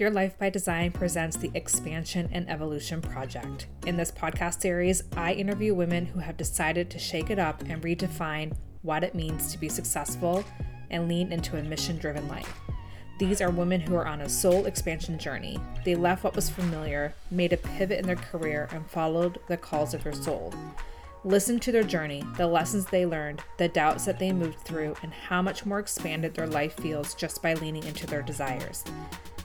Your Life by Design presents the Expansion and Evolution Project. In this podcast series, I interview women who have decided to shake it up and redefine what it means to be successful and lean into a mission driven life. These are women who are on a soul expansion journey. They left what was familiar, made a pivot in their career, and followed the calls of their soul. Listen to their journey, the lessons they learned, the doubts that they moved through, and how much more expanded their life feels just by leaning into their desires.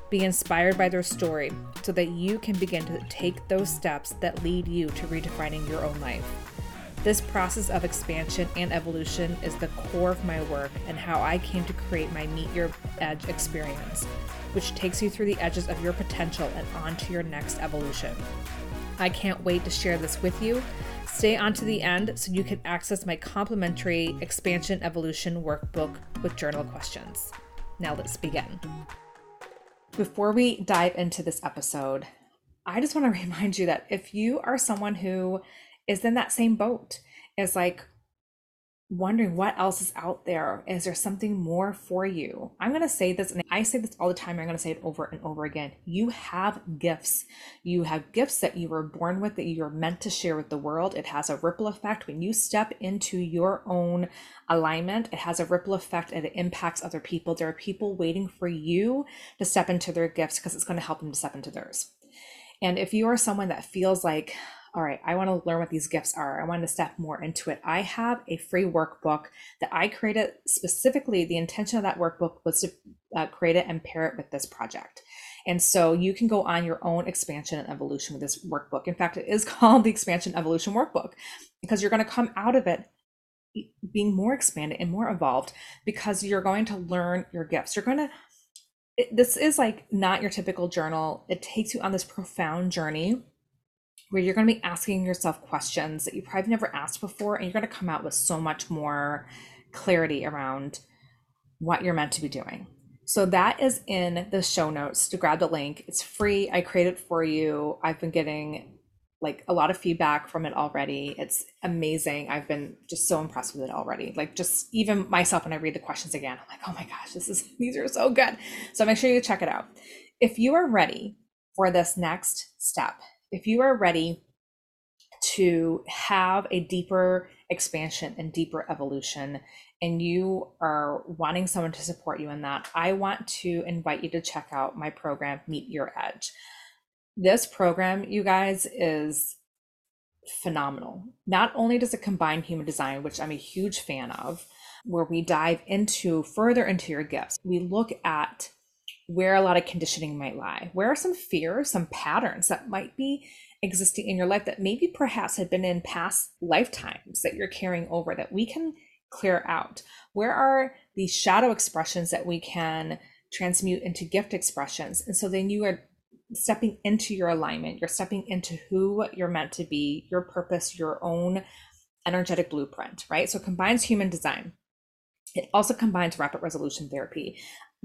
Be inspired by their story so that you can begin to take those steps that lead you to redefining your own life. This process of expansion and evolution is the core of my work and how I came to create my Meet Your Edge experience, which takes you through the edges of your potential and onto your next evolution. I can't wait to share this with you. Stay on to the end so you can access my complimentary Expansion Evolution workbook with journal questions. Now let's begin. Before we dive into this episode, I just want to remind you that if you are someone who is in that same boat is like wondering what else is out there. Is there something more for you? I'm going to say this, and I say this all the time. I'm going to say it over and over again. You have gifts. You have gifts that you were born with that you're meant to share with the world. It has a ripple effect. When you step into your own alignment, it has a ripple effect and it impacts other people. There are people waiting for you to step into their gifts because it's going to help them to step into theirs. And if you are someone that feels like, all right, I want to learn what these gifts are. I want to step more into it. I have a free workbook that I created specifically. The intention of that workbook was to uh, create it and pair it with this project. And so you can go on your own expansion and evolution with this workbook. In fact, it is called the Expansion Evolution Workbook because you're going to come out of it being more expanded and more evolved because you're going to learn your gifts. You're going to, it, this is like not your typical journal. It takes you on this profound journey where you're going to be asking yourself questions that you probably never asked before, and you're going to come out with so much more clarity around what you're meant to be doing. So that is in the show notes to grab the link. It's free. I created for you. I've been getting like a lot of feedback from it already. It's amazing. I've been just so impressed with it already. Like just even myself when I read the questions again, I'm like, "Oh my gosh, this is these are so good." So make sure you check it out. If you are ready for this next step if you are ready to have a deeper expansion and deeper evolution, and you are wanting someone to support you in that, I want to invite you to check out my program, Meet Your Edge. This program, you guys, is phenomenal. Not only does it combine human design, which I'm a huge fan of, where we dive into further into your gifts, we look at where a lot of conditioning might lie. Where are some fears, some patterns that might be existing in your life that maybe perhaps had been in past lifetimes that you're carrying over that we can clear out? Where are these shadow expressions that we can transmute into gift expressions? And so then you are stepping into your alignment, you're stepping into who you're meant to be, your purpose, your own energetic blueprint, right? So it combines human design. It also combines rapid resolution therapy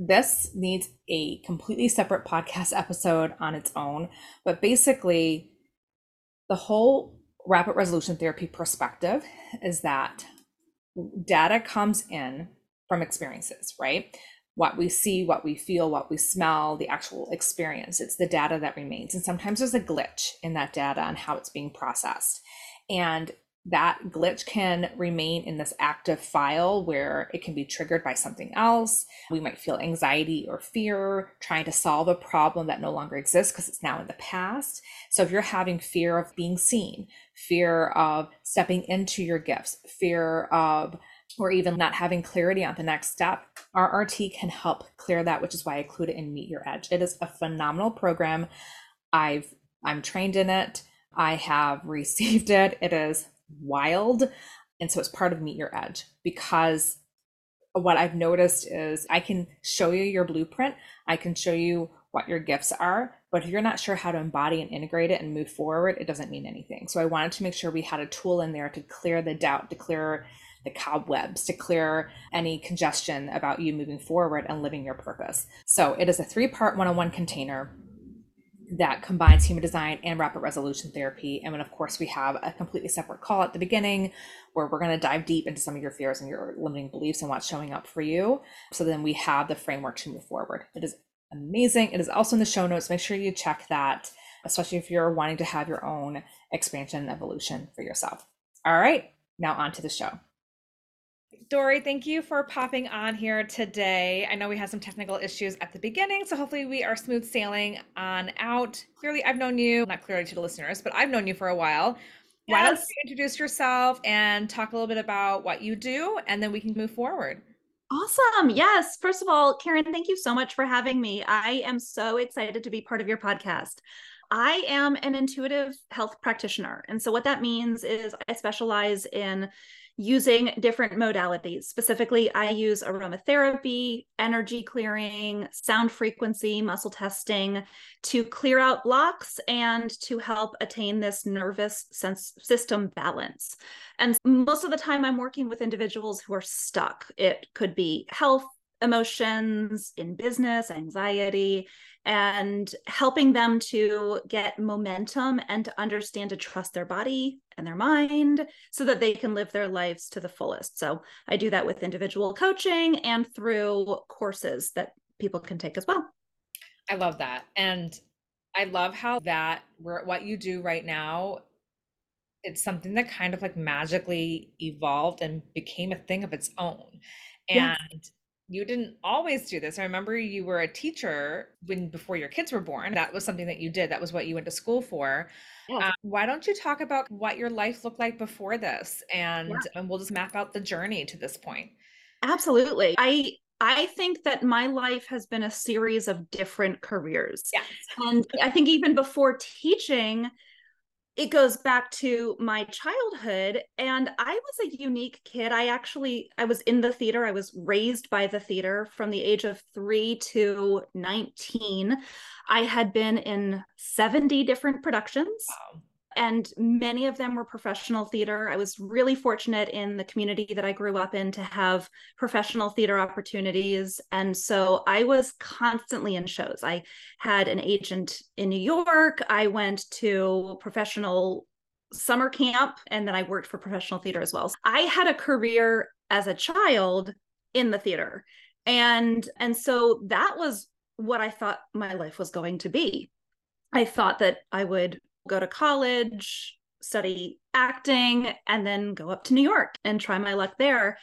this needs a completely separate podcast episode on its own. But basically, the whole rapid resolution therapy perspective is that data comes in from experiences, right? What we see, what we feel, what we smell, the actual experience. It's the data that remains. And sometimes there's a glitch in that data and how it's being processed. And that glitch can remain in this active file where it can be triggered by something else. We might feel anxiety or fear trying to solve a problem that no longer exists because it's now in the past. So if you're having fear of being seen, fear of stepping into your gifts, fear of or even not having clarity on the next step, RRT can help clear that, which is why I include it in Meet Your Edge. It is a phenomenal program. I've I'm trained in it. I have received it. It is wild. And so it's part of Meet Your Edge because what I've noticed is I can show you your blueprint, I can show you what your gifts are, but if you're not sure how to embody and integrate it and move forward, it doesn't mean anything. So I wanted to make sure we had a tool in there to clear the doubt, to clear the cobwebs, to clear any congestion about you moving forward and living your purpose. So it is a three part one on one container that combines human design and rapid resolution therapy. And then, of course, we have a completely separate call at the beginning where we're going to dive deep into some of your fears and your limiting beliefs and what's showing up for you. So then we have the framework to move forward. It is amazing. It is also in the show notes. Make sure you check that, especially if you're wanting to have your own expansion and evolution for yourself. All right, now on to the show. Dory, thank you for popping on here today. I know we had some technical issues at the beginning, so hopefully we are smooth sailing on out. Clearly, I've known you, not clearly to the listeners, but I've known you for a while. Yes. Why don't you introduce yourself and talk a little bit about what you do, and then we can move forward. Awesome. Yes. First of all, Karen, thank you so much for having me. I am so excited to be part of your podcast. I am an intuitive health practitioner. And so, what that means is I specialize in using different modalities. Specifically, I use aromatherapy, energy clearing, sound frequency, muscle testing to clear out blocks and to help attain this nervous sense system balance. And most of the time, I'm working with individuals who are stuck. It could be health emotions in business, anxiety, and helping them to get momentum and to understand to trust their body and their mind so that they can live their lives to the fullest. So I do that with individual coaching and through courses that people can take as well. I love that. And I love how that what you do right now it's something that kind of like magically evolved and became a thing of its own. And yes you didn't always do this. I remember you were a teacher when before your kids were born. That was something that you did. That was what you went to school for. Yeah. Um, why don't you talk about what your life looked like before this, and yeah. and we'll just map out the journey to this point. Absolutely. I I think that my life has been a series of different careers. Yes. and I think even before teaching, it goes back to my childhood and i was a unique kid. I actually i was in the theater. I was raised by the theater from the age of 3 to 19 i had been in 70 different productions. Wow and many of them were professional theater. I was really fortunate in the community that I grew up in to have professional theater opportunities. And so I was constantly in shows. I had an agent in New York. I went to professional summer camp and then I worked for professional theater as well. So I had a career as a child in the theater. And and so that was what I thought my life was going to be. I thought that I would go to college, study acting, and then go up to New York and try my luck there.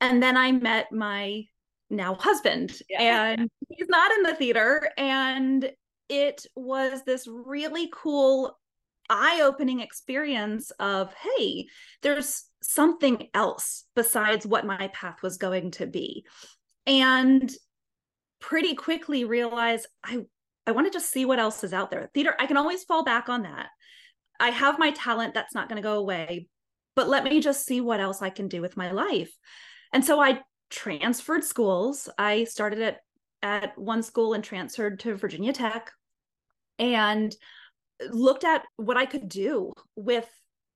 And then I met my now husband, yeah. and he's not in the theater. And it was this really cool, eye opening experience of, hey, there's something else besides what my path was going to be. And pretty quickly realized I I want to just see what else is out there. Theater, I can always fall back on that. I have my talent that's not going to go away, but let me just see what else I can do with my life. And so I transferred schools. I started at at one school and transferred to Virginia Tech and looked at what I could do with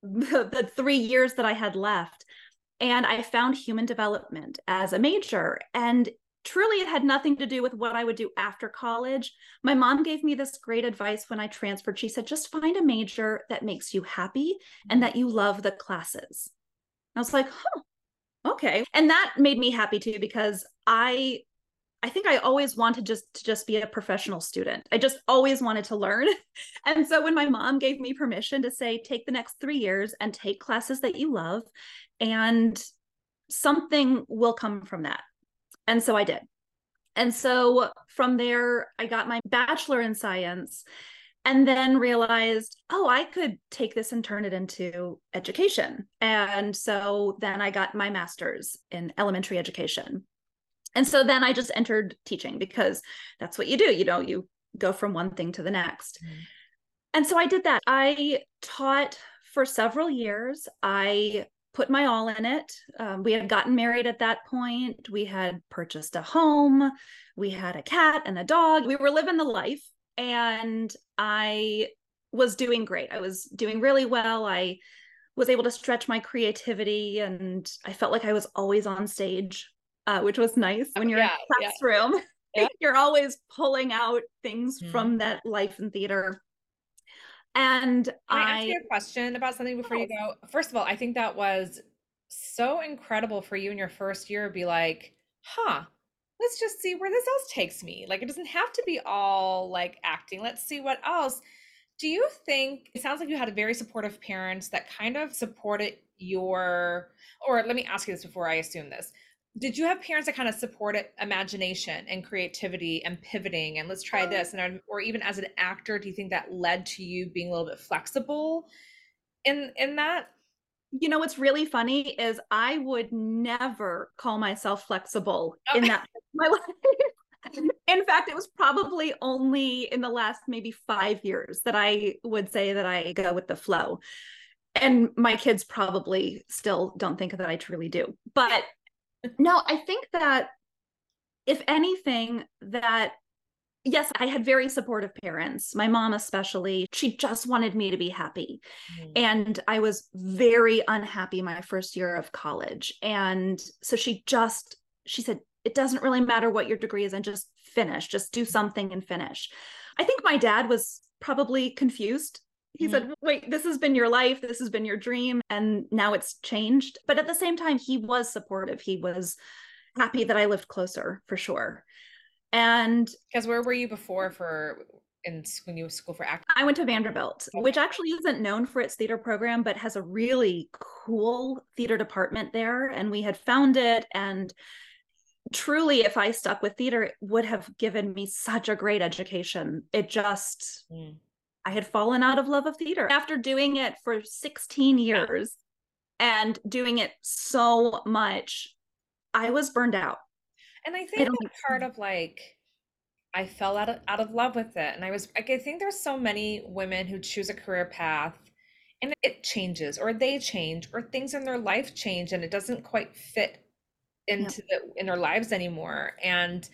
the, the 3 years that I had left. And I found human development as a major and truly it had nothing to do with what I would do after college. My mom gave me this great advice when I transferred. She said, just find a major that makes you happy and that you love the classes. I was like, huh, okay. And that made me happy too, because I I think I always wanted just to just be a professional student. I just always wanted to learn. And so when my mom gave me permission to say, take the next three years and take classes that you love, and something will come from that. And so I did. And so from there, I got my bachelor in science and then realized, oh, I could take this and turn it into education. And so then I got my master's in elementary education. And so then I just entered teaching because that's what you do. You know, you go from one thing to the next. Mm-hmm. And so I did that. I taught for several years. I put my all in it. Um, we had gotten married at that point. We had purchased a home. We had a cat and a dog. We were living the life. And I was doing great. I was doing really well. I was able to stretch my creativity and I felt like I was always on stage, uh, which was nice. When you're yeah, in a classroom, yeah. you're always pulling out things mm. from that life in theater and Can I, I ask you a question about something before you oh. go? First of all, I think that was so incredible for you in your first year. Be like, huh, let's just see where this else takes me. Like it doesn't have to be all like acting. Let's see what else. Do you think it sounds like you had very supportive parents that kind of supported your or let me ask you this before I assume this. Did you have parents that kind of supported imagination and creativity and pivoting and let's try um this and or even as an actor do you think that led to you being a little bit flexible in in that? You know what's really funny is I would never call myself flexible in that my life. in fact, it was probably only in the last maybe five years that I would say that I go with the flow. And my kids probably still don't think that I truly do. But no, I think that if anything, that yes, I had very supportive parents, my mom especially. She just wanted me to be happy. Mm-hmm. And I was very unhappy my first year of college. And so she just, she said, it doesn't really matter what your degree is and just finish, just do something and finish. I think my dad was probably confused. He mm-hmm. said, Wait, this has been your life. This has been your dream. And now it's changed. But at the same time, he was supportive. He was happy that I lived closer for sure. And because where were you before for in when you were school for acting? I went to Vanderbilt, okay. which actually isn't known for its theater program, but has a really cool theater department there. And we had found it. And truly, if I stuck with theater, it would have given me such a great education. It just, mm. I had fallen out of love of theater after doing it for 16 years and doing it so much. I was burned out. And I think that part of like I fell out of out of love with it. And I was like, I think there's so many women who choose a career path and it changes or they change or things in their life change and it doesn't quite fit into yeah. the in their lives anymore. And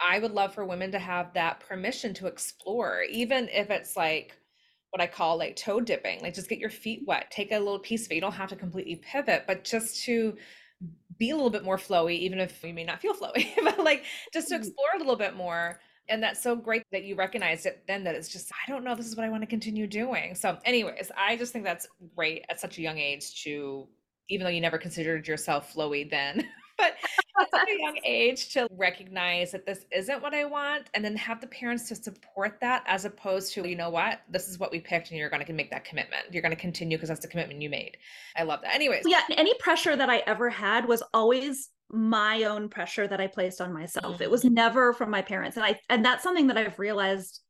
I would love for women to have that permission to explore, even if it's like what I call like toe dipping, like just get your feet wet, take a little piece of it. You don't have to completely pivot, but just to be a little bit more flowy, even if you may not feel flowy, but like just to mm-hmm. explore a little bit more. And that's so great that you recognize it then that it's just, I don't know, this is what I want to continue doing. So, anyways, I just think that's great at such a young age to, even though you never considered yourself flowy then, but at a young age to recognize that this isn't what I want and then have the parents to support that as opposed to, you know what, this is what we picked and you're going to make that commitment. You're going to continue because that's the commitment you made. I love that. Anyways. Yeah. Any pressure that I ever had was always my own pressure that I placed on myself. Mm-hmm. It was never from my parents. And I, and that's something that I've realized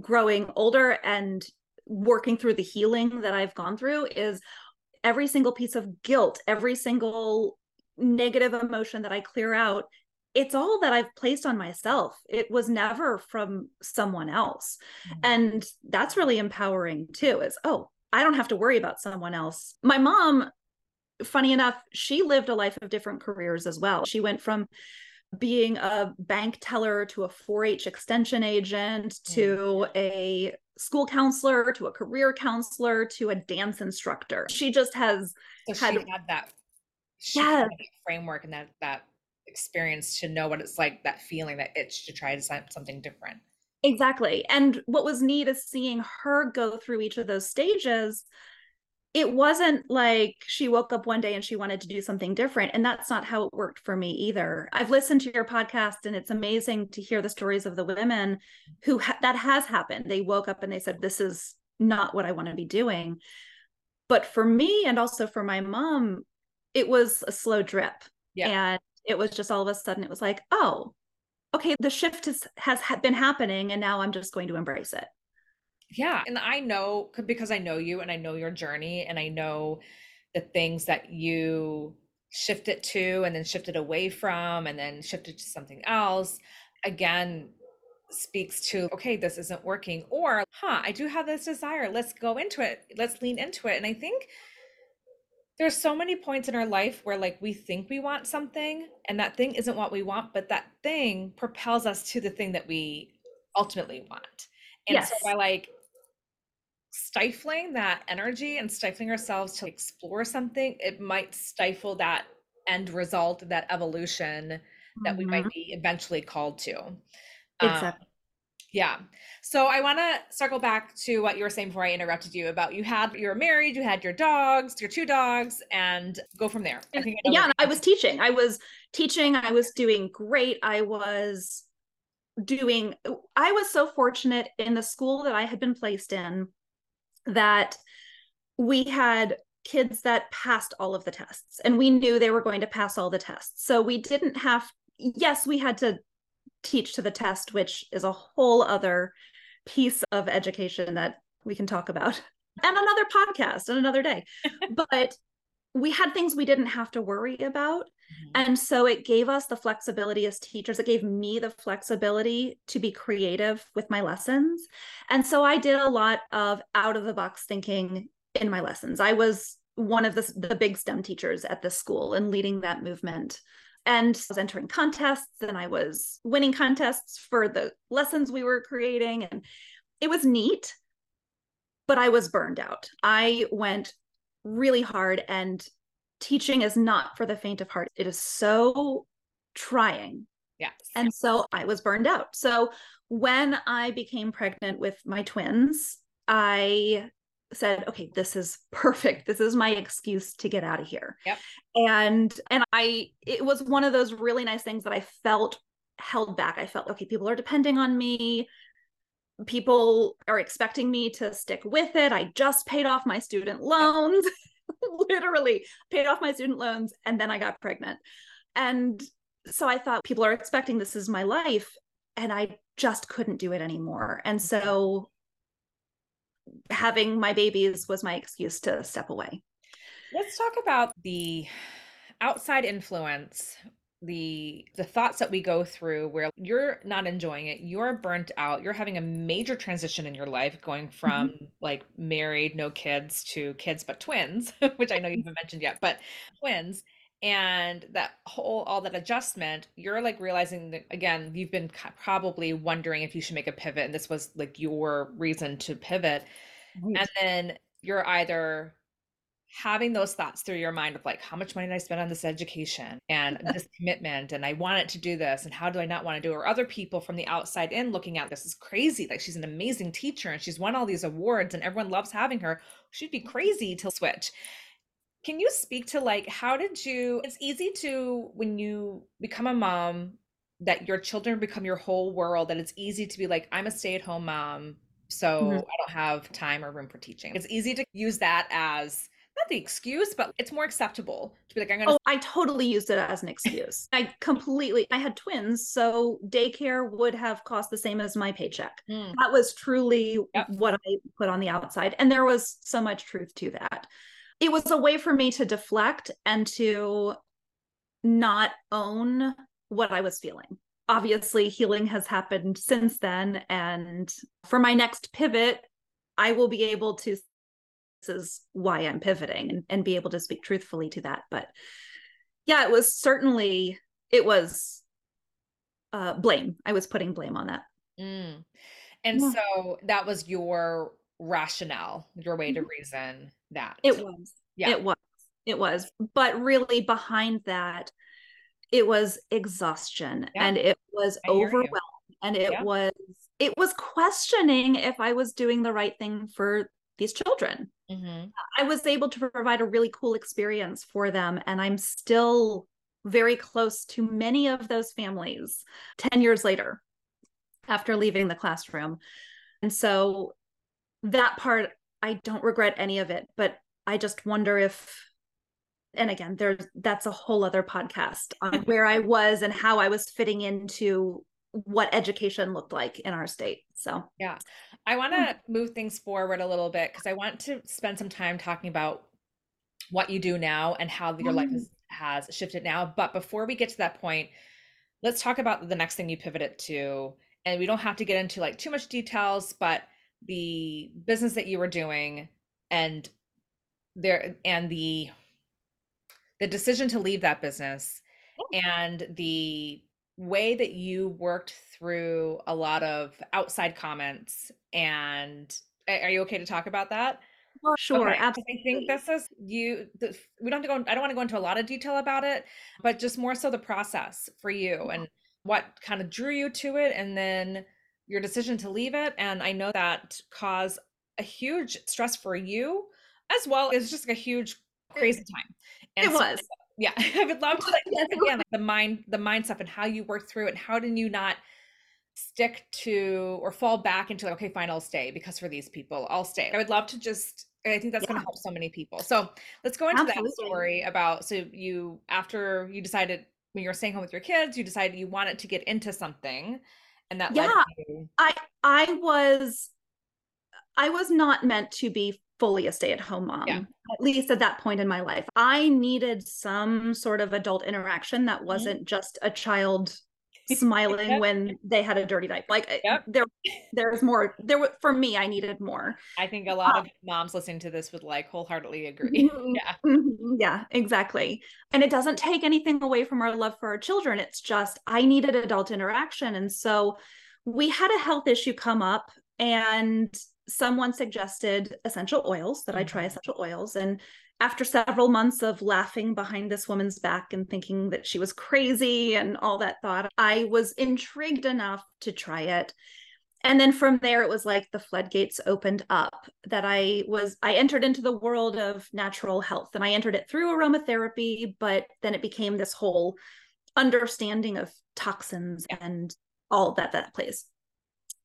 growing older and working through the healing that I've gone through is every single piece of guilt, every single negative emotion that I clear out, it's all that I've placed on myself. It was never from someone else. Mm-hmm. And that's really empowering too, is, oh, I don't have to worry about someone else. My mom, funny enough, she lived a life of different careers as well. She went from being a bank teller to a 4-H extension agent to mm-hmm. a school counselor to a career counselor to a dance instructor. She just has so had, had that yeah framework and that that experience to know what it's like that feeling that itch to try to something different. Exactly and what was neat is seeing her go through each of those stages it wasn't like she woke up one day and she wanted to do something different and that's not how it worked for me either. I've listened to your podcast and it's amazing to hear the stories of the women who ha- that has happened. They woke up and they said this is not what i want to be doing. But for me and also for my mom it was a slow drip. Yeah. And it was just all of a sudden it was like, oh, okay, the shift has has been happening and now I'm just going to embrace it. Yeah, and I know because I know you and I know your journey and I know the things that you shifted to and then shifted away from and then shifted to something else. Again, speaks to okay this isn't working or huh i do have this desire let's go into it let's lean into it and i think there's so many points in our life where like we think we want something and that thing isn't what we want but that thing propels us to the thing that we ultimately want and yes. so by like stifling that energy and stifling ourselves to explore something it might stifle that end result that evolution that mm-hmm. we might mm-hmm. be eventually called to exactly. Um, Yeah. So I want to circle back to what you were saying before I interrupted you about you had you were married, you had your dogs, your two dogs, and go from there. I I yeah, and I was teaching. I was teaching. I was doing great. I was doing. I was so fortunate in the school that I had been placed in that we had kids that passed all of the tests and we knew they were going to pass all the tests so we didn't have yes we had to teach to the test which is a whole other piece of education that we can talk about and another podcast and another day but we had things we didn't have to worry about mm-hmm. and so it gave us the flexibility as teachers it gave me the flexibility to be creative with my lessons and so i did a lot of out of the box thinking in my lessons. I was one of the, the big STEM teachers at the school and leading that movement. And I was entering contests and I was winning contests for the lessons we were creating. And it was neat, but I was burned out. I went really hard, and teaching is not for the faint of heart. It is so trying. Yes. And so I was burned out. So when I became pregnant with my twins, I said okay this is perfect. This is my excuse to get out of here. Yep. and and i it was one of those really nice things that i felt held back. I felt okay people are depending on me. People are expecting me to stick with it. I just paid off my student loans. Literally paid off my student loans and then i got pregnant. And so i thought people are expecting this is my life and i just couldn't do it anymore. And mm-hmm. so having my babies was my excuse to step away. Let's talk about the outside influence the the thoughts that we go through where you're not enjoying it you're burnt out you're having a major transition in your life going from mm-hmm. like married no kids to kids but twins which i know you haven't mentioned yet but twins and that whole all that adjustment you're like realizing that again you've been probably wondering if you should make a pivot and this was like your reason to pivot. Right. and then you're either having those thoughts through your mind of like how much money did i spend on this education and this commitment and i wanted to do this and how do i not want to do it? Or other people from the outside in looking at this is crazy like she's an amazing teacher and she's won all these awards and everyone loves having her. She'd be mm-hmm. crazy to switch can you speak to like how did you it's easy to when you become a mom that your children become your whole world that it's easy to be like I'm a stay-at-home mom so mm-hmm. I don't have time or room for teaching. It's easy to use that as not the excuse, but it's more acceptable to be like, I'm gonna. Oh, I totally used it as an excuse. I completely, I had twins, so daycare would have cost the same as my paycheck. Mm. That was truly yep. what I put on the outside. And there was so much truth to that it was a way for me to deflect and to not own what I was feeling. Obviously, healing has happened since then. And for my next pivot, I will be able to, this is why I'm pivoting and, and be able to speak truthfully to that. But yeah, it was certainly, it was uh, blame. I was putting blame on that. Mm. And yeah. so that was your rationale, your way to mm-hmm. reason that. It was. Yeah. It was. It was. But really behind that, it was exhaustion yeah. and it was overwhelmed and it yeah. was it was questioning if I was doing the right thing for these children. Mm-hmm. I was able to provide a really cool experience for them and I'm still very close to many of those families 10 years later after leaving the classroom. And so that part I don't regret any of it, but I just wonder if and again there's that's a whole other podcast on where I was and how I was fitting into what education looked like in our state. So, yeah. I want to hmm. move things forward a little bit because I want to spend some time talking about what you do now and how your life mm. has, has shifted now. But before we get to that point, let's talk about the next thing you pivoted to. And we don't have to get into like too much details, but the business that you were doing and there and the the decision to leave that business oh. and the way that you worked through a lot of outside comments and are you okay to talk about that well, sure, okay. absolutely. I think this is you. The, we don't have to go. I don't want to go into a lot of detail about it, but just more so the process for you and what kind of drew you to it, and then your decision to leave it. And I know that caused a huge stress for you as well. It's just like a huge crazy time. And it so, was. Yeah. I would love to like, yes, again, like the mind, the mind stuff and how you work through it. And how did you not stick to or fall back into like, okay, fine, I'll stay because for these people, I'll stay. I would love to just I think that's yeah. going to help so many people. So let's go into Absolutely. that story about so you after you decided when you were staying home with your kids, you decided you wanted to get into something, and that yeah, you- I I was I was not meant to be fully a stay-at-home mom yeah. at least at that point in my life i needed some sort of adult interaction that mm-hmm. wasn't mm-hmm. just a child smiling yep. when they had a dirty diaper. Like yep. there, there's more. There was for me, I needed more. I think a lot uh, of moms listening to this would like wholeheartedly agree. Mm-hmm, yeah, mm-hmm, yeah, exactly. And it doesn't take anything away from our love for our children. It's just I needed adult interaction, and so we had a health issue come up, and someone suggested essential oils that I try mm-hmm. essential oils, and after several months of laughing behind this woman's back and thinking that she was crazy and all that thought, I was intrigued enough to try it. And then from there, it was like the floodgates opened up that I was, I entered into the world of natural health and I entered it through aromatherapy, but then it became this whole understanding of toxins and all that that plays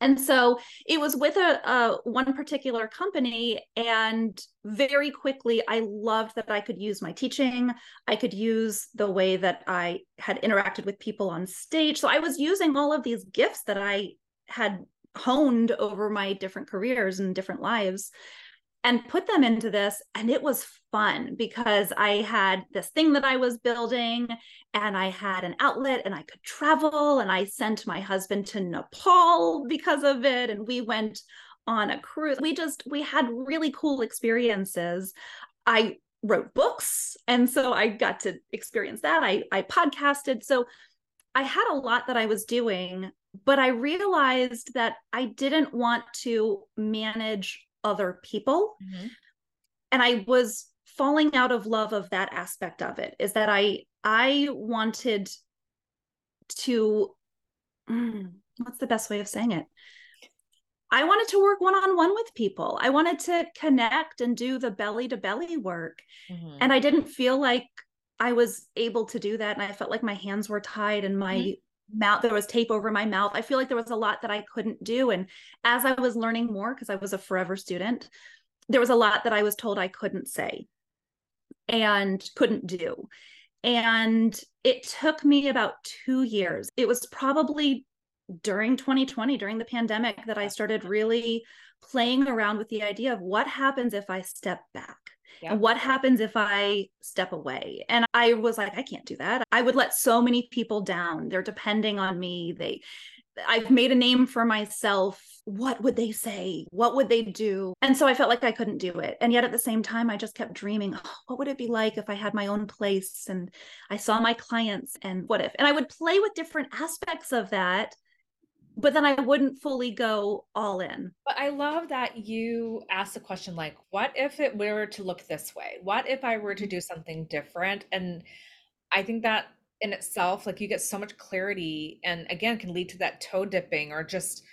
and so it was with a, a, one particular company and very quickly i loved that i could use my teaching. I could use the way that i had interacted with people on stage. So i was using all of these gifts that i had honed over my different careers and different lives and put them into this. And it was fun because I had this thing that I was building and I had an outlet and I could travel. And I sent my husband to Nepal because of it. And we went on a cruise. We just, we had really cool experiences. I wrote books. And so I got to experience that. I, I podcasted. So I had a lot that I was doing, but I realized that I didn't want to manage other people. Mm-hmm. And I was falling out of love of that aspect of it is that I I wanted to mm, what's the best way of saying it? I wanted to work one on one with people. I wanted to connect and do the belly to belly work. Mm-hmm. And I didn't feel like I was able to do that. And I felt like my hands were tied and my mm-hmm. Mouth, there was tape over my mouth. I feel like there was a lot that I couldn't do. And as I was learning more, because I was a forever student, there was a lot that I was told I couldn't say and couldn't do. And it took me about two years. It was probably during 2020, during the pandemic, that I started really playing around with the idea of what happens if I step back. And what happens if I step away? And I was like, I can't do that. I would let so many people down. They're depending on me. They I've made a name for myself. What would they say? What would they do? And so I felt like I couldn't do it. And yet at the same time, I just kept dreaming, oh, what would it be like if I had my own place and I saw my clients and what if? And I would play with different aspects of that, but then I wouldn't fully go all in. But I love that you asked the question like, what if it were to look this way? What if I were to do something different? And I think that in itself like you get so much clarity and again can lead to that toe dipping or just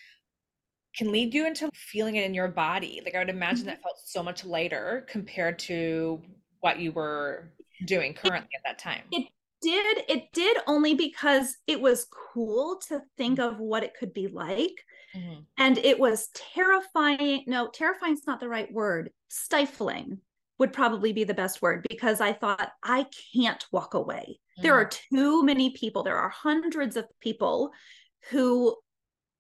can lead you into feeling it in your body like i would imagine mm-hmm. that felt so much lighter compared to what you were doing currently it, at that time it did it did only because it was cool to think of what it could be like mm-hmm. and it was terrifying no terrifying is not the right word stifling would probably be the best word because i thought i can't walk away there are mm. too many people, there are hundreds of people who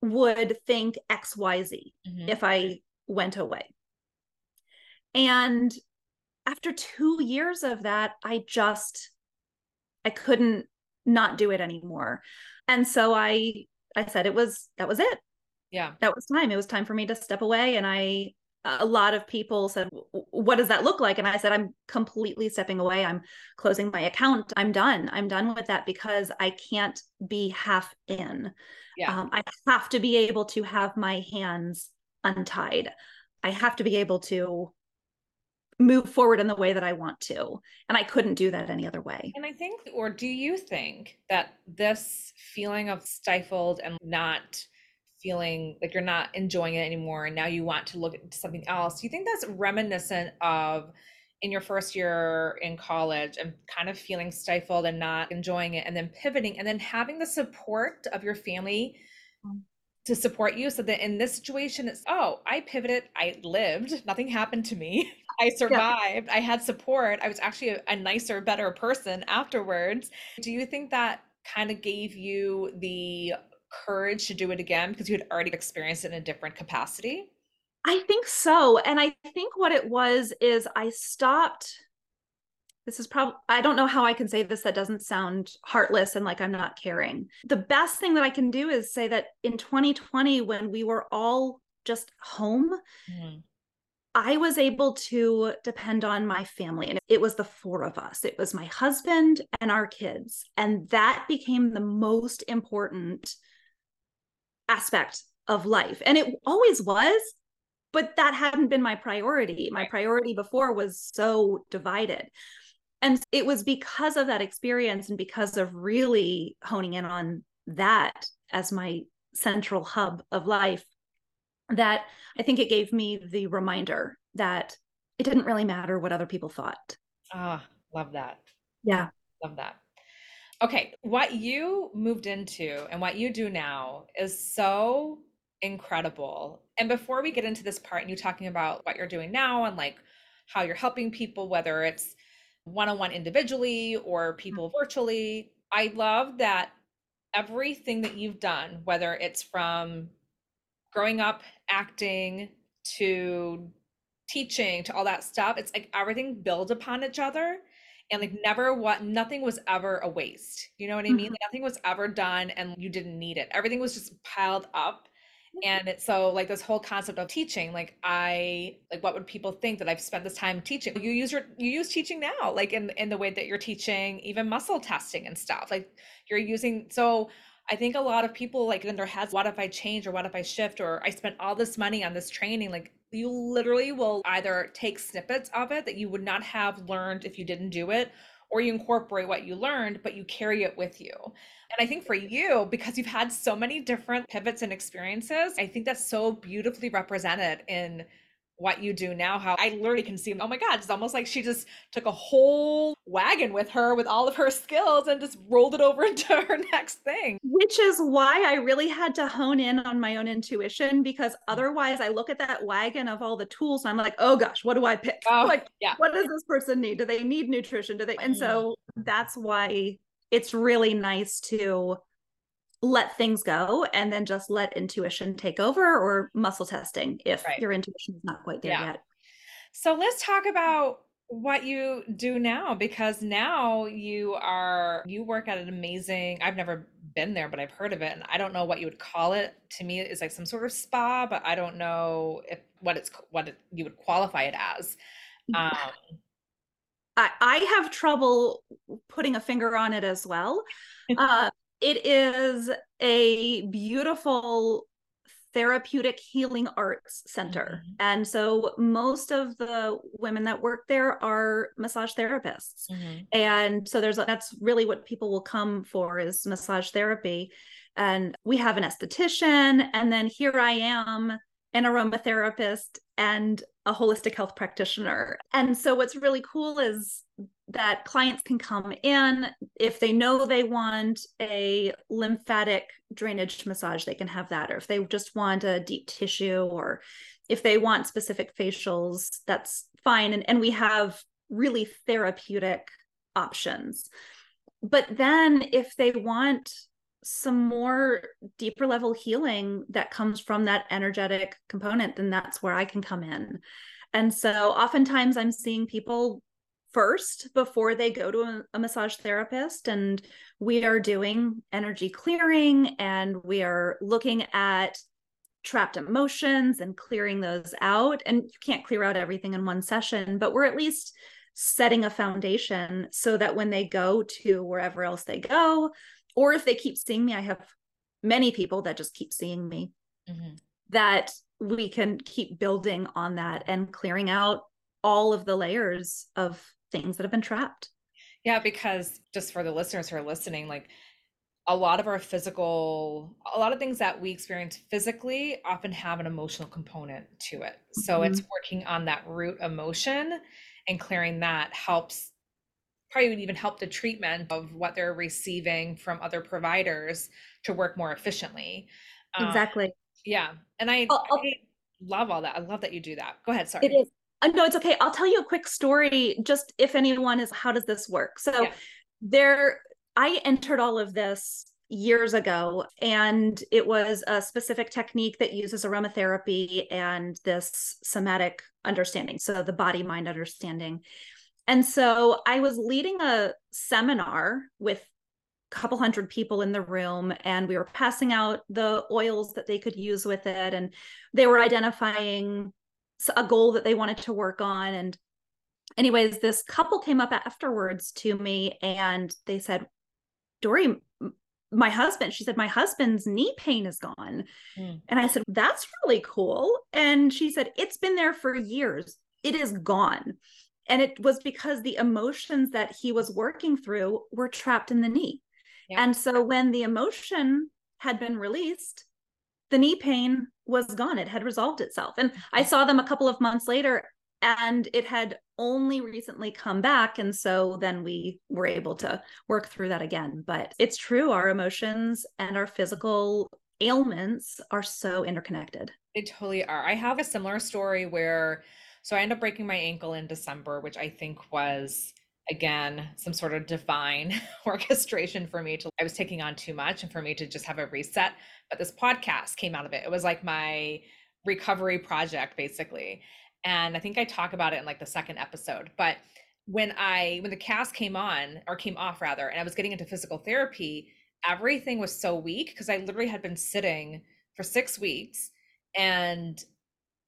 would think XYZ mm-hmm. if I went away. And after two years of that, I just I couldn't not do it anymore. And so I I said it was that was it. Yeah. That was time. It was time for me to step away and I a lot of people said what does that look like and i said i'm completely stepping away i'm closing my account i'm done i'm done with that because i can't be half in yeah. Um, i have to be able to have my hands untied i have to be able to move forward in the way that i want to and i couldn't do that any other way and i think or do you think that this feeling of stifled and not feeling like you're not enjoying it anymore and now you want to look at something else do you think that's reminiscent of in your first year in college and kind of feeling stifled and not enjoying it and then pivoting and then having the support of your family. To support you so that in this situation it's oh i pivoted i lived nothing happened to me i survived yeah. i had support i was actually a, a nicer better person afterwards do you think that kind of gave you the courage to do it again because you had already experienced it in a different capacity? I think so. And I think what it was is I stopped. This is probably, I don't know how I can say this that doesn't sound heartless and like I'm not caring. The best thing that I can do is say that in 2020, when we were all just home, mm-hmm. I was able to depend on my family. And it was the four of us it was my husband and our kids. And that became the most important aspect of life. And it always was, but that hadn't been my priority. My priority before was so divided. And it was because of that experience and because of really honing in on that as my central hub of life that I think it gave me the reminder that it didn't really matter what other people thought. Ah, love that. Yeah. Love that. Okay, what you moved into and what you do now is so incredible. And before we get into this part and you talking about what you're doing now and like how you're helping people, whether it's one on one individually or people mm-hmm. virtually, I love that everything that you've done, whether it's from growing up acting to teaching to all that stuff it's like everything builds upon each other and like never what nothing was ever a waste you know what i mean mm-hmm. like, nothing was ever done and you didn't need it everything was just piled up and so like this whole concept of teaching like i like what would people think that i've spent this time teaching mm-hmm. you use your you use teaching now like in in the way that you're teaching even muscle testing and stuff like you're using so I think a lot of people like in their heads, what if I change or what if I shift or I spent all this money on this training? Like you literally will either take snippets of it that you would not have learned if you didn't do it, or you incorporate what you learned, but you carry it with you. And I think for you, because you've had so many different pivots and experiences, I think that's so beautifully represented in what you do now, how I literally can see, oh my God, it's almost like she just took a whole wagon with her with all of her skills and just rolled it over into her next thing. Which is why I really had to hone in on my own intuition because otherwise I look at that wagon of all the tools and I'm like, oh gosh, what do I pick? Oh, like, yeah. what does this person need? Do they need nutrition? Do they? And mm-hmm. so that's why it's really nice to let things go and then just let intuition take over or muscle testing if right. your intuition is not quite there yeah. yet. So let's talk about what you do now because now you are you work at an amazing I've never been there but I've heard of it and I don't know what you would call it to me it's like some sort of spa but I don't know if what it's what it, you would qualify it as um I, I have trouble putting a finger on it as well uh, it is a beautiful therapeutic healing arts center. Mm-hmm. And so most of the women that work there are massage therapists. Mm-hmm. And so there's that's really what people will come for is massage therapy. And we have an esthetician and then here I am an aromatherapist and a holistic health practitioner. And so what's really cool is that clients can come in if they know they want a lymphatic drainage massage they can have that. Or if they just want a deep tissue or if they want specific facials that's fine. And, and we have really therapeutic options. But then if they want some more deeper level healing that comes from that energetic component then that's where i can come in. And so oftentimes i'm seeing people first before they go to a, a, massage therapist. And we are doing energy clearing and we are looking at trapped emotions and clearing those out. And you can't clear out everything in one session, but we're at least setting a foundation so that when they go to wherever else they go, or if they keep seeing me, I have many people that just keep seeing me, mm-hmm. that we can keep building on that and clearing out all of the layers of things that have been trapped. Yeah, because just for the listeners who are listening, like a lot of our physical a lot of things that we experience physically often have an emotional component to it. So mm-hmm. it's working on that root emotion and clearing that helps probably would even help the treatment of what they're receiving from other providers to work more efficiently. Um, exactly. um, yeah and I, I, love all that. I love that you do that. Go ahead sorry. It is Uh, no it's okay. I'll tell you a quick story just if anyone is how does this work? So yeah. there I entered all of this years ago and it was a specific technique that uses aromatherapy and this somatic understanding so the body mind understanding. And so i was leading a seminar with a couple hundred people in the room and we were passing out the oils that they could use with it and they were identifying a goal that they wanted to work on and anyways this couple came up afterwards to me and they said dory my husband, she said, my husband's knee pain is gone. Mm. And I said, that's really cool. And she said, it's been there for years. It is gone. And it was because the emotions that he was working through were trapped in the knee. Yeah. And so when the emotion had been released, the knee pain was gone. It had resolved itself. And I saw them a couple of months later and it had only recently come back. And so then we were able to work through that again. But it's true our emotions and our physical ailments are so interconnected. They totally are. I have a similar story where so i ended up breaking my ankle in december which i think was again some sort of divine orchestration for me to i was taking on too much and for me to just have a reset. But this podcast came out of it. It was like my recovery project basically. And I think I talk about it in like the second episode. But when I when the cast came on or came off rather, and I was getting into physical therapy, everything was so weak because I literally had been sitting for six weeks and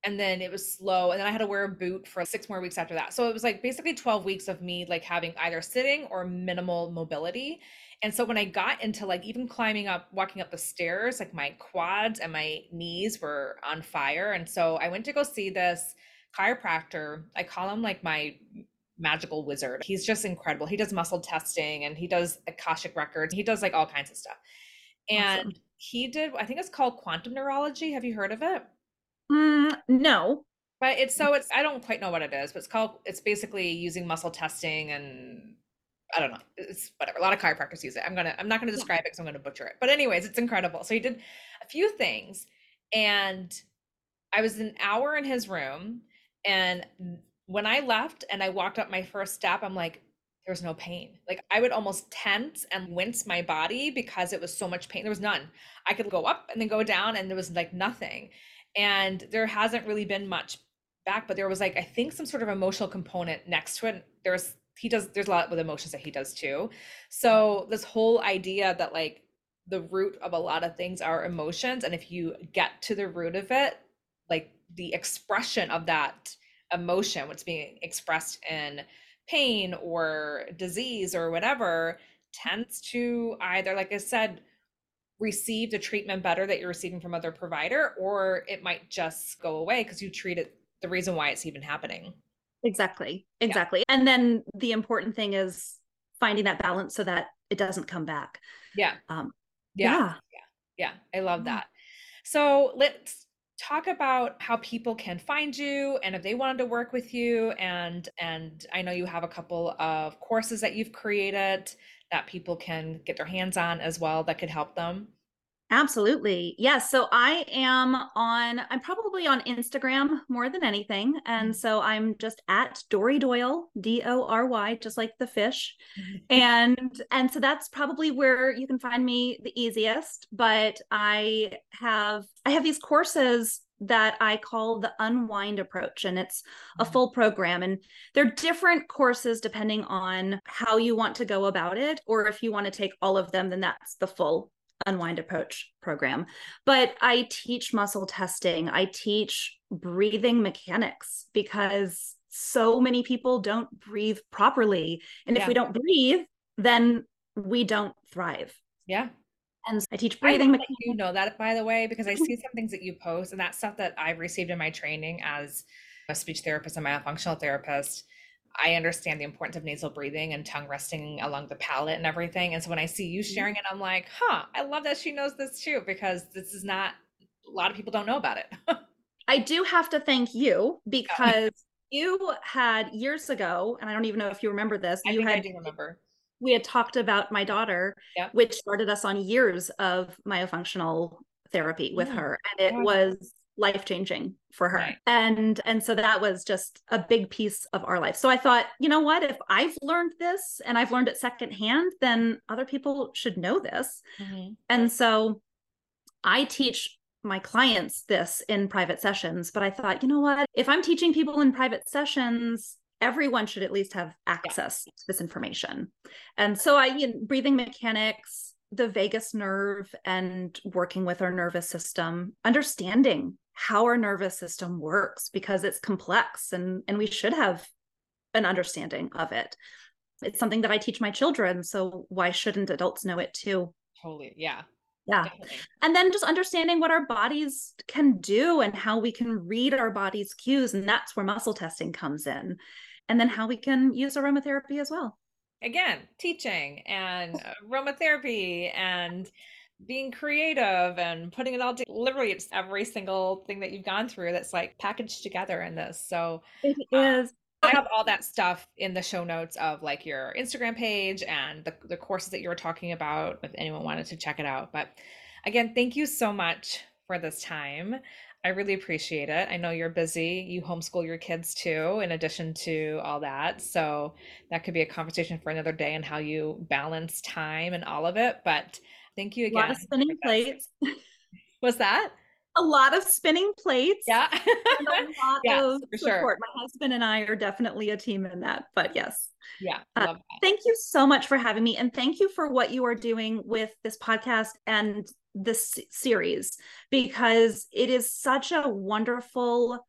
and then it was slow and then i had to wear a boot for six more weeks after that so it was like basically 12 weeks of me like having either sitting or minimal mobility and so when i got into like even climbing up walking up the stairs like my quads and my knees were on fire and so i went to go see this chiropractor. I call him like my magical wizard. He's just incredible. He does muscle testing and he does Akashic records. He does like all kinds of stuff. And awesome. he did, I think it's called quantum neurology. Have you heard of it? Mm, no. But it's so it's I don't quite know what it is, but it's called it's basically using muscle testing and I don't know. It's whatever. A lot of chiropractors use it. I'm gonna I'm not gonna describe yeah. it because I'm gonna butcher it. But anyways, it's incredible. So he did a few things and I was an hour in his room and when I left and I walked up my first step, I'm like, there's no pain. Like I would almost tense and wince my body because it was so much pain. There was none. I could go up and then go down and there was like nothing. And there hasn't really been much back, but there was like, I think some sort of emotional component next to it. There's, he does, there's a lot with emotions that he does too. So this whole idea that like the root of a lot of things are emotions. And if you get to the root of it, like the expression of that emotion what's being expressed in pain or disease or whatever tends to either like i said receive the treatment better that you're receiving from other provider or it might just go away because you treat it the reason why it's even happening. Exactly exactly. Yeah. and then the important thing is finding that balance so that it doesn't come back. Yeah. Um yeah. yeah. Yeah, yeah. i love that. So let's talk about how people can find you and if they wanted to work with you and and i know you have a couple of courses that you've created that people can get their hands on as well that could help them Absolutely. Yes. So I am on, I'm probably on Instagram more than anything. And mm-hmm. so I'm just at Dory Doyle, D O R Y, just like the fish. Mm-hmm. And and so that's probably where you can find me the easiest. But I have I have these courses that I call the unwind approach. And it's a mm-hmm. full program. And they're different courses depending on how you want to go about it. Or if you want to take all of them, then that's the full unwind approach program but i teach muscle testing i teach breathing mechanics because so many people don't breathe properly and yeah. if we don't breathe then we don't thrive yeah and i teach breathing I you know that by the way because i see some things that you post and that stuff that i've received in my training as a speech therapist and myofunctional therapist I understand the importance of nasal breathing and tongue resting along the palate and everything. And so when I see you mm-hmm. sharing it, I'm like, huh, I love that she knows this too, because this is not, a lot of people don't know about it. I do have to thank you because you had years ago, and I don't even know if you remember this. I you had, I do remember. We had talked about my daughter, which started us on years of myofunctional therapy with mm. her. And it was life changing for her right. and and so that was just a big piece of our life so i thought you know what if i've learned this and i've learned it secondhand then other people should know this mm-hmm. and so i teach my clients this in private sessions but i thought you know what if i'm teaching people in private sessions everyone should at least have access yeah. to this information and so i you know, breathing mechanics the vagus nerve and working with our nervous system, understanding how our nervous system works because it's complex and and we should have an understanding of it. It's something that I teach my children, so why shouldn't adults know it too? Totally. Yeah. Yeah. Definitely. And then just understanding what our bodies can do and how we can read our body's cues and that's where muscle testing comes in. And then how we can use aromatherapy as well again teaching and aromatherapy and being creative and putting it all together. Literally, it's every single thing that you've gone through that's like packaged together in this. So it uh, is. I have all that stuff in the show notes of like your Instagram page and the, the courses that you were talking about if anyone wanted to check it out. But again, thank you so much for this time. I really appreciate it. I know you're busy. You homeschool your kids too, in addition to all that. So that could be a conversation for another day and how you balance time and all of it. But thank you again. A lot of spinning plates. Was that? A lot of spinning plates. Yeah. a lot yes, of support. Sure. My husband and I are definitely a team in that. But yes. Yeah. Uh, thank you so much for having me. And thank you for what you are doing with this podcast and this series because it is such a wonderful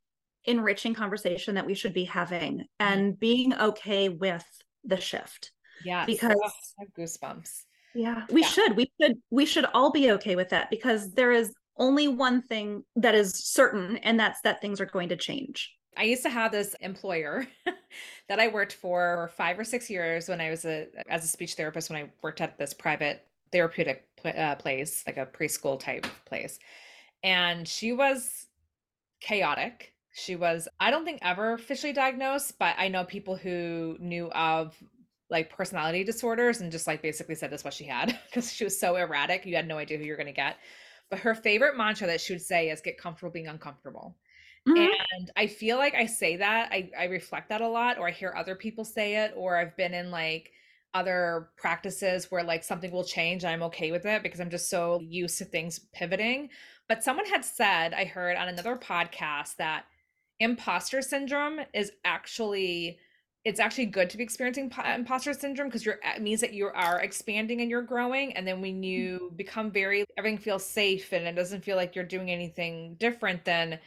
enriching conversation that we should be having mm-hmm. and being okay with the shift yeah because oh, I have goosebumps yeah we yeah. should we should we should all be okay with that because there is only one thing that is certain and that's that things are going to change I used to have this employer that I worked for five or six years when I was a as a speech therapist when I worked at this private therapeutic uh, place, like a preschool type place. And she was chaotic. She was, I don't think ever officially diagnosed, but I know people who knew of like personality disorders and just like basically said this what she had because she was so erratic. You had no idea who you're going to get. But her favorite mantra that she would say is get comfortable being uncomfortable. Mm-hmm. And I feel like I say that, I, I reflect that a lot, or I hear other people say it, or I've been in like other practices where like something will change and I'm okay with it because I'm just so used to things pivoting. But someone had said, I heard on another podcast that imposter syndrome is actually it's actually good to be experiencing imposter syndrome because you're it means that you are expanding and you're growing and then when you become very everything feels safe and it doesn't feel like you're doing anything different then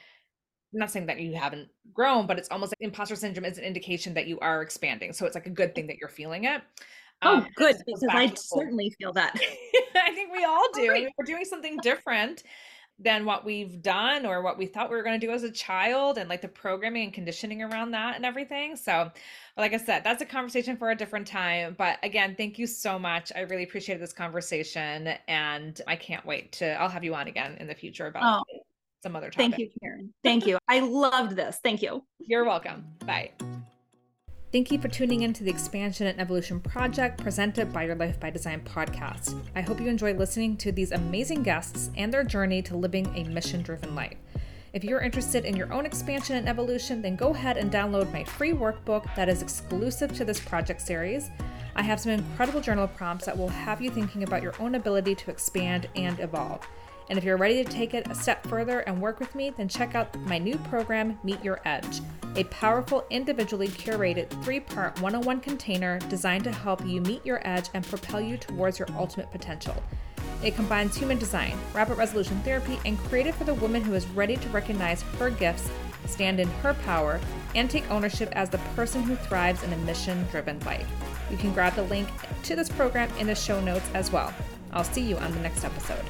I'm not saying that you haven't grown, but it's almost like imposter syndrome is an indication that you are expanding. So it's like a good thing that you're feeling it. Oh, um, good, because I certainly feel that. I think we all do. I mean, we're doing something different than what we've done or what we thought we were going to do as a child and like the programming and conditioning around that and everything. So, like I said, that's a conversation for a different time. But again, thank you so much. I really appreciated this conversation and I can't wait to, I'll have you on again in the future about oh, some other topic. Thank you, Karen. Thank you. I loved this. Thank you. You're welcome. Bye. Thank you for tuning in to the Expansion and Evolution Project presented by Your Life by Design podcast. I hope you enjoy listening to these amazing guests and their journey to living a mission driven life. If you're interested in your own expansion and evolution, then go ahead and download my free workbook that is exclusive to this project series. I have some incredible journal prompts that will have you thinking about your own ability to expand and evolve. And if you're ready to take it a step further and work with me, then check out my new program, Meet Your Edge, a powerful, individually curated three part one on one container designed to help you meet your edge and propel you towards your ultimate potential. It combines human design, rapid resolution therapy, and created for the woman who is ready to recognize her gifts, stand in her power, and take ownership as the person who thrives in a mission driven life. You can grab the link to this program in the show notes as well. I'll see you on the next episode.